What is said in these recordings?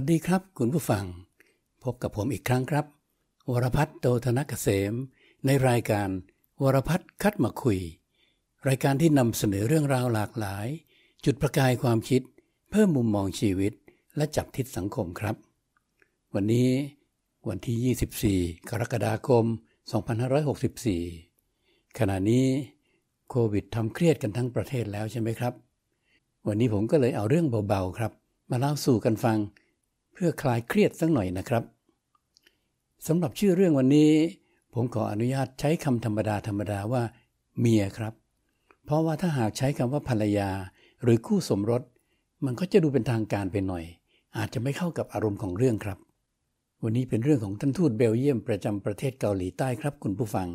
สวัสดีครับ คุณผู้ฟัง พบกับผมอีกครั้งครับ วรพัฒน์โตธนกเกษม ในรายการ วรพัฒน์คัดมาคุย รายการที่นำเสนอเรื่องราวหลากหลาย จุดประกายความคิด เพิ่มมุมมองชีวิต และจับทิศสังคมครับ วันนี้วันที่ 24 กรกฎาคม 2564 ขณะนี้โควิดทำเครียดกันทั้งประเทศแล้วใช่ไหมครับ วันนี้ผมก็เลยเอาเรื่องเบาๆครับ มาเล่าสู่กันฟัง เพื่อคลายเครียดสักหน่อยนะครับสำหรับชื่อเรื่องวันนี้ ผมขออนุญาตใช้คำธรรมดาธรรมดาว่า เมียครับ เพราะว่าถ้าหากใช้คำว่าภรรยา หรือคู่สมรส มันก็จะดูเป็นทางการไปหน่อย อาจจะไม่เข้ากับอารมณ์ของเรื่องครับ วันนี้เป็นเรื่องของท่านทูตเบลเยียมประจำประเทศเกาหลีใต้ครับคุณผู้ฟัง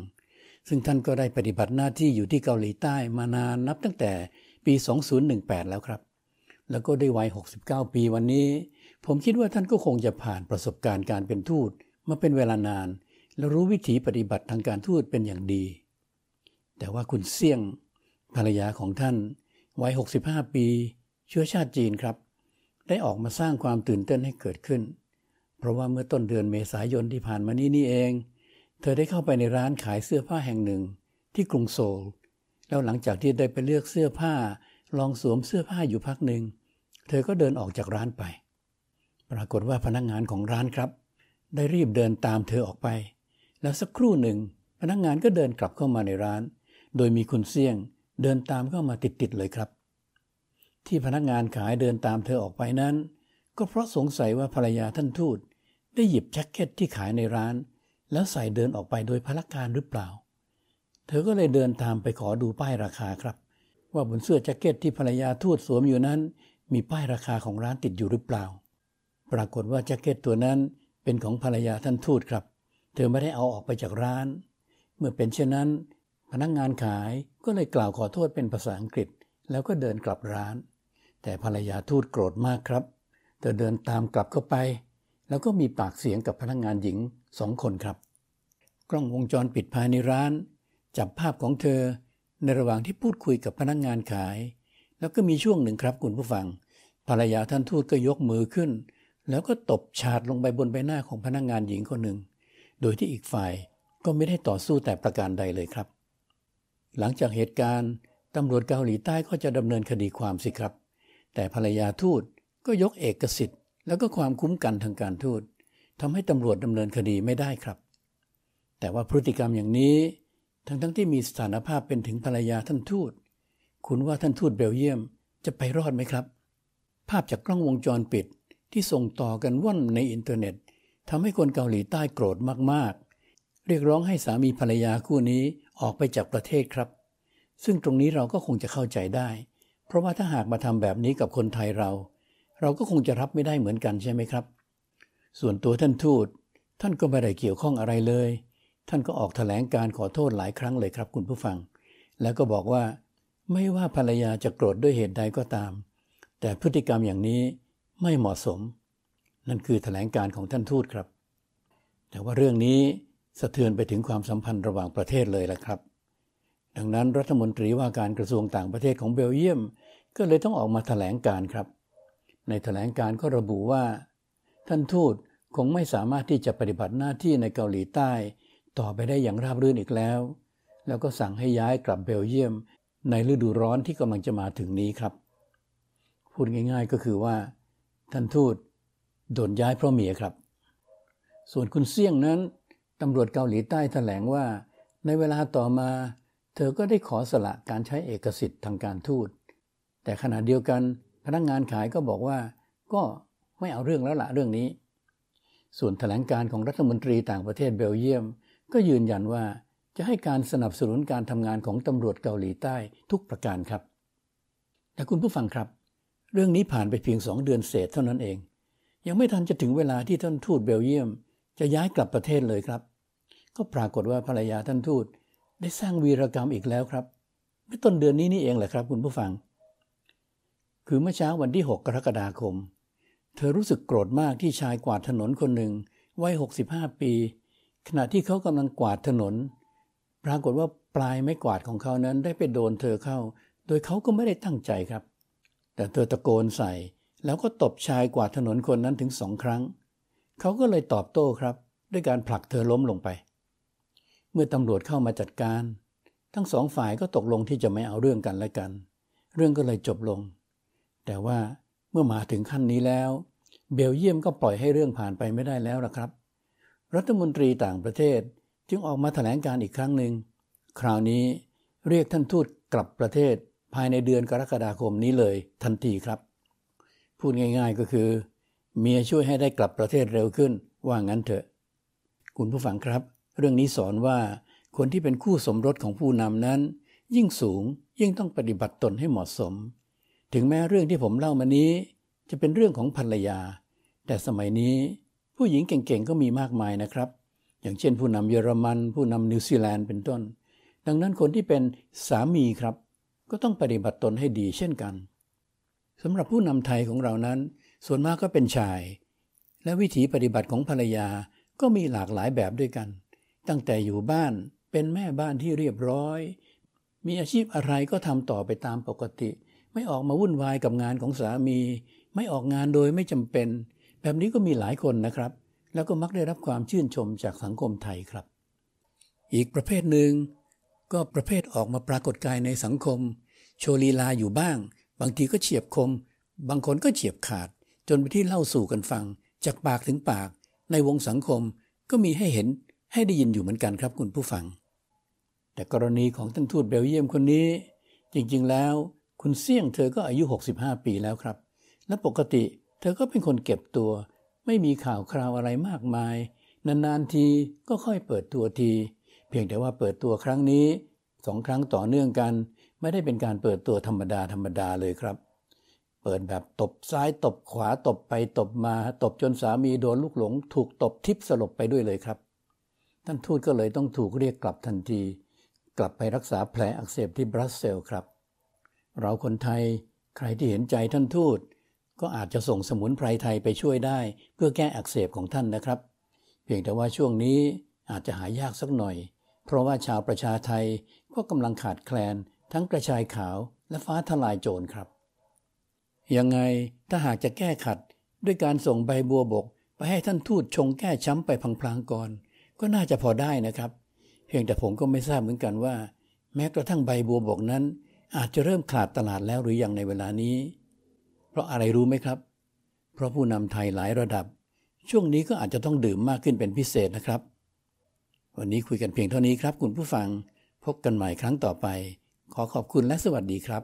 ซึ่งท่านก็ได้ปฏิบัติหน้าที่อยู่ที่เกาหลีใต้มานานนับตั้งแต่ปี 2018 แล้วครับ แล้วก็ได้วัย 69 ปีวันนี้ ผมคิดว่าท่านก็คงจะผ่านประสบการณ์การเป็นทูตมาเป็นเวลานาน และรู้วิถีปฏิบัติทางการทูตเป็นอย่างดี แต่ว่าคุณเสี่ยงภรรยาของท่านวัย 65 ปี เชื้อชาติจีนครับ ได้ออกมาสร้างความตื่นเต้นให้เกิดขึ้น เพราะว่าเมื่อต้นเดือนเมษายนที่ผ่านมานี้นี่เอง เธอได้เข้าไปในร้านขายเสื้อผ้าแห่งหนึ่งที่กรุงโซล แล้วหลังจากที่ได้ไปเลือกเสื้อผ้า ลองสวมเสื้อผ้าอยู่พักหนึ่ง เธอก็เดินออกจากร้านไป ปรากฏว่าพนักงงานของร้านครับ ได้รีบเดินตามเธอออกไป แล้วสักครู่หนึ่ง พนักงงานก็เดินกลับเข้ามาในร้าน โดยมีคุณเสี่ยงเดินตามเข้ามาติดๆเลยครับ ที่พนักงานขายเดินตามเธอออกไปนั้น ก็เพราะสงสัยว่าภรรยาท่านทูตได้หยิบแจ็คเก็ตที่ขายในร้าน แล้วใส่เดินออกไปโดยพลักการหรือเปล่า เธอก็เลยเดินตามไปขอดูป้ายราคาครับ ว่าบนเสื้อแจ็คเก็ตที่ภรรยาทูตสวมอยู่นั้น มีป้ายราคาของร้านติดอยู่หรือเปล่า ปรากฏว่าแจ็คเก็ตตัวนั้นเป็นของภรรยาท่านทูตครับ เธอไม่ได้เอาออกไปจากร้าน เมื่อเป็นเช่นนั้น พนักงงานขายก็เลยกล่าวขอโทษเป็นภาษาอังกฤษ แล้วก็เดินกลับร้าน แต่ภรรยาทูตโกรธมากครับ เธอเดินตามกลับเข้าไป แล้วก็มีปากเสียงกับพนักงงานหญิงสองคนครับ กล้องวงจรปิดภายในร้าน จับภาพของเธอในระหว่างที่พูดคุยกับพนักงงานขาย แล้วก็มีช่วงหนึ่งครับคุณผู้ฟัง ภรรยาท่านทูตก็ยกมือขึ้น แล้วก็ตบฉาดลงไปบนใบหน้าของพนักงงานหญิงคนหนึ่ง โดยที่อีกฝ่ายก็ไม่ได้ต่อสู้แต่ประการใดเลยครับ หลังจากเหตุการณ์ตำรวจเกาหลีใต้ก็จะดำเนินคดีความสิครับ แต่ภรรยาทูตก็ยกเอกสิทธิ์ แล้วก็ความคุ้มกันทางการทูตทำให้ตำรวจดำเนินคดีไม่ได้ครับ แต่ว่าพฤติกรรมอย่างนี้ ทั้งทั้งที่มีสถานภาพเป็นถึงภรรยาท่านทูต คุณว่าท่านทูตเบลเยียมจะไปรอดไหมครับ ภาพจากกล้องวงจรปิด ที่ส่งต่อกันว่อนในอินเทอร์เน็ตทำให้คนเกาหลีใต้โกรธมากๆ เรียกร้องให้สามีภรรยาคู่นี้ออกไปจากประเทศครับ ซึ่งตรงนี้เราก็คงจะเข้าใจได้ เพราะว่าถ้าหากมาทำแบบนี้กับคนไทยเรา เราก็คงจะรับไม่ได้เหมือนกันใช่ไหมครับ ส่วนตัวท่านทูตท่านก็ไม่ได้เกี่ยวข้องอะไรเลย ท่านก็ออกแถลงการขอโทษหลายครั้งเลยครับคุณผู้ฟัง แล้วก็บอกว่า ไม่ว่าภรรยาจะโกรธด้วยเหตุใดก็ตาม แต่พฤติกรรมอย่างนี้ ไม่เหมาะสม นั่นคือแถลงการของท่านทูตครับ แต่ว่าเรื่องนี้สะเทือนไปถึงความสัมพันธ์ระหว่างประเทศเลยละครับ ดังนั้นรัฐมนตรีว่าการกระทรวงต่างประเทศของเบลเยียม ก็เลยต้องออกมาแถลงการครับ ในแถลงการก็ระบุว่า ท่านทูตคงไม่สามารถที่จะปฏิบัติหน้าที่ในเกาหลีใต้ ต่อไปได้อย่างราบรื่นอีกแล้ว แล้วก็สั่งให้ย้ายกลับเบลเยียม ในฤดูร้อนที่กำลังจะมาถึงนี้ครับ พูดง่าย ๆ ก็คือว่า ท่านทูตโดนย้ายเพราะเมียครับ ส่วนคุณเสี่ยงนั้นตำรวจเกาหลีใต้แถลงว่า ในเวลาต่อมา เธอก็ได้ขอสละการใช้เอกสิทธิ์ทางการทูต แต่ขณะเดียวกันพนักงงานขายก็บอกว่าก็ไม่เอาเรื่องแล้วละเรื่องนี้ ส่วนแถลงการของรัฐมนตรีต่างประเทศเบลเยียม ก็ยืนยันว่าจะให้การสนับสนุนการทำงานของตำรวจเกาหลีใต้ทุกประการครับ แต่คุณผู้ฟังครับ เรื่องนี้ผ่านไปเพียงสองเดือนเศษเท่านั้นเอง ยังไม่ทันจะถึงเวลาที่ท่านทูตเบลเยียม จะย้ายกลับประเทศเลยครับ ก็ปรากฏว่าภรรยาท่านทูตได้สร้างวีรกรรมอีกแล้วครับเมื่อต้นเดือนนี้นี่เองแหละครับ คุณผู้ฟัง คือเมื่อเช้าวันที่ 6 กรกฎาคม เธอรู้สึกโกรธมากที่ชายกวาดถนนคนหนึ่งวัย 65 ปี ขณะที่เขากำลังกวาดถนน ปรากฏว่าปลายไม้กวาดของเขานั้นได้ไปโดนเธอเข้า โดยเขาก็ไม่ได้ตั้งใจครับ แต่เธอตะโกนใส่ แล้วก็ตบชายกวาดถนนคนนั้นถึงสองครั้ง เขาก็เลยตอบโต้ครับ ด้วยการผลักเธอล้มลงไป เมื่อตำรวจเข้ามาจัดการ ทั้งสองฝ่ายก็ตกลงที่จะไม่เอาเรื่องกันและกัน เรื่องก็เลยจบลง แต่ว่าเมื่อมาถึงขั้นนี้แล้ว เบลเยียมก็ปล่อยให้เรื่องผ่านไปไม่ได้แล้วละครับ รัฐมนตรีต่างประเทศจึงออกมาถแถลงการอีกครั้งหนึ่งคราวนี้เรียกท่านทูตกลับประเทศ ภายในเดือนกรกฎาคมนี้เลยทันทีครับ พูดง่ายๆก็คือ เมียช่วยให้ได้กลับประเทศเร็วขึ้นว่างั้นเถอะ คุณผู้ฟังครับ เรื่องนี้สอนว่าคนที่เป็นคู่สมรสของผู้นำนั้น ยิ่งสูงยิ่งต้องปฏิบัติตนให้เหมาะสม ถึงแม้เรื่องที่ผมเล่ามานี้ จะเป็นเรื่องของภรรยา แต่สมัยนี้ ผู้หญิงเก่งๆก็มีมากมายนะครับ อย่างเช่นผู้นำเยอรมัน ผู้นำนิวซีแลนด์เป็นต้น ดังนั้นคนที่เป็นสามีครับ ก็ต้องปฏิบัติตนให้ดีเช่นกันสำหรับผู้นำไทยของเรานั้น ส่วนมากก็เป็นชาย และวิถีปฏิบัติของภรรยาก็มีหลากหลายแบบด้วยกัน ตั้งแต่อยู่บ้านเป็นแม่บ้านที่เรียบร้อย มีอาชีพอะไรก็ทำต่อไปตามปกติ ไม่ออกมาวุ่นวายกับงานของสามี ไม่ออกงานโดยไม่จำเป็น แบบนี้ก็มีหลายคนนะครับ แล้วก็มักได้รับความชื่นชมจากสังคมไทยครับ อีกประเภทหนึ่ง ก็ประเภทออกมาปรากฏกายในสังคม โชว์ลีลาอยู่บ้าง บางทีก็เฉียบคม บางคนก็เฉียบขาด จนไปที่เล่าสู่กันฟัง จากปากถึงปาก ในวงสังคมก็มีให้เห็นให้ได้ยินอยู่เหมือนกันครับคุณผู้ฟัง แต่กรณีของท่านทูตเบลเยียมคนนี้ จริงๆแล้ว คุณเสี่ยงเธอก็อายุ 65 ปีแล้วครับ และปกติเธอก็เป็นคนเก็บตัว ไม่มีข่าวคราวอะไรมากมาย นานๆทีก็ค่อยเปิดตัวที พียงแต่ว่าเปิดตัวครั้งนี้สองครั้งต่อเนื่องกัน ไม่ได้เป็นการเปิดตัวธรรมดาธรรมดาเลยครับ เปิดแบบตบซ้ายตบขวาตบไปตบมา ตบจนสามีโดนลูกหลง ถูกตบทิพสลบไปด้วยเลยครับ ท่านทูตก็เลยต้องถูกเรียกกลับทันที กลับไปรักษาแผลอักเสบที่บรัสเซลครับ เราคนไทยใครที่เห็นใจท่านทูตก็อาจจะส่งสมุนไพรไทยไปช่วยได้ เพื่อแก้อักเสบของท่านนะครับ เพียงแต่ว่าช่วงนี้อาจจะหายากสักหน่อย เพราะว่าชาวประชาไทยก็กำลังขาดแคลนทั้งกระชายขาวและฟ้าทลายโจรครับ ยังไงถ้าหากจะแก้ขัดด้วยการส่งใบบัวบก ไปให้ท่านทูตชงแก้ช้ำไปพลางๆก่อน ก็น่าจะพอได้นะครับ เพียงแต่ผมก็ไม่ทราบเหมือนกันว่า แม้กระทั่งใบบัวบกนั้น อาจจะเริ่มขาดตลาดแล้วหรือยังในเวลานี้ เพราะอะไรรู้ไหมครับ เพราะผู้นำไทยหลายระดับ ช่วงนี้ก็อาจจะต้องดื่มมากขึ้นเป็นพิเศษนะครับ วันนี้คุยกันเพียงเท่านี้ครับ คุณผู้ฟังพบกันใหม่ครั้งต่อไป ขอขอบคุณและสวัสดีครับ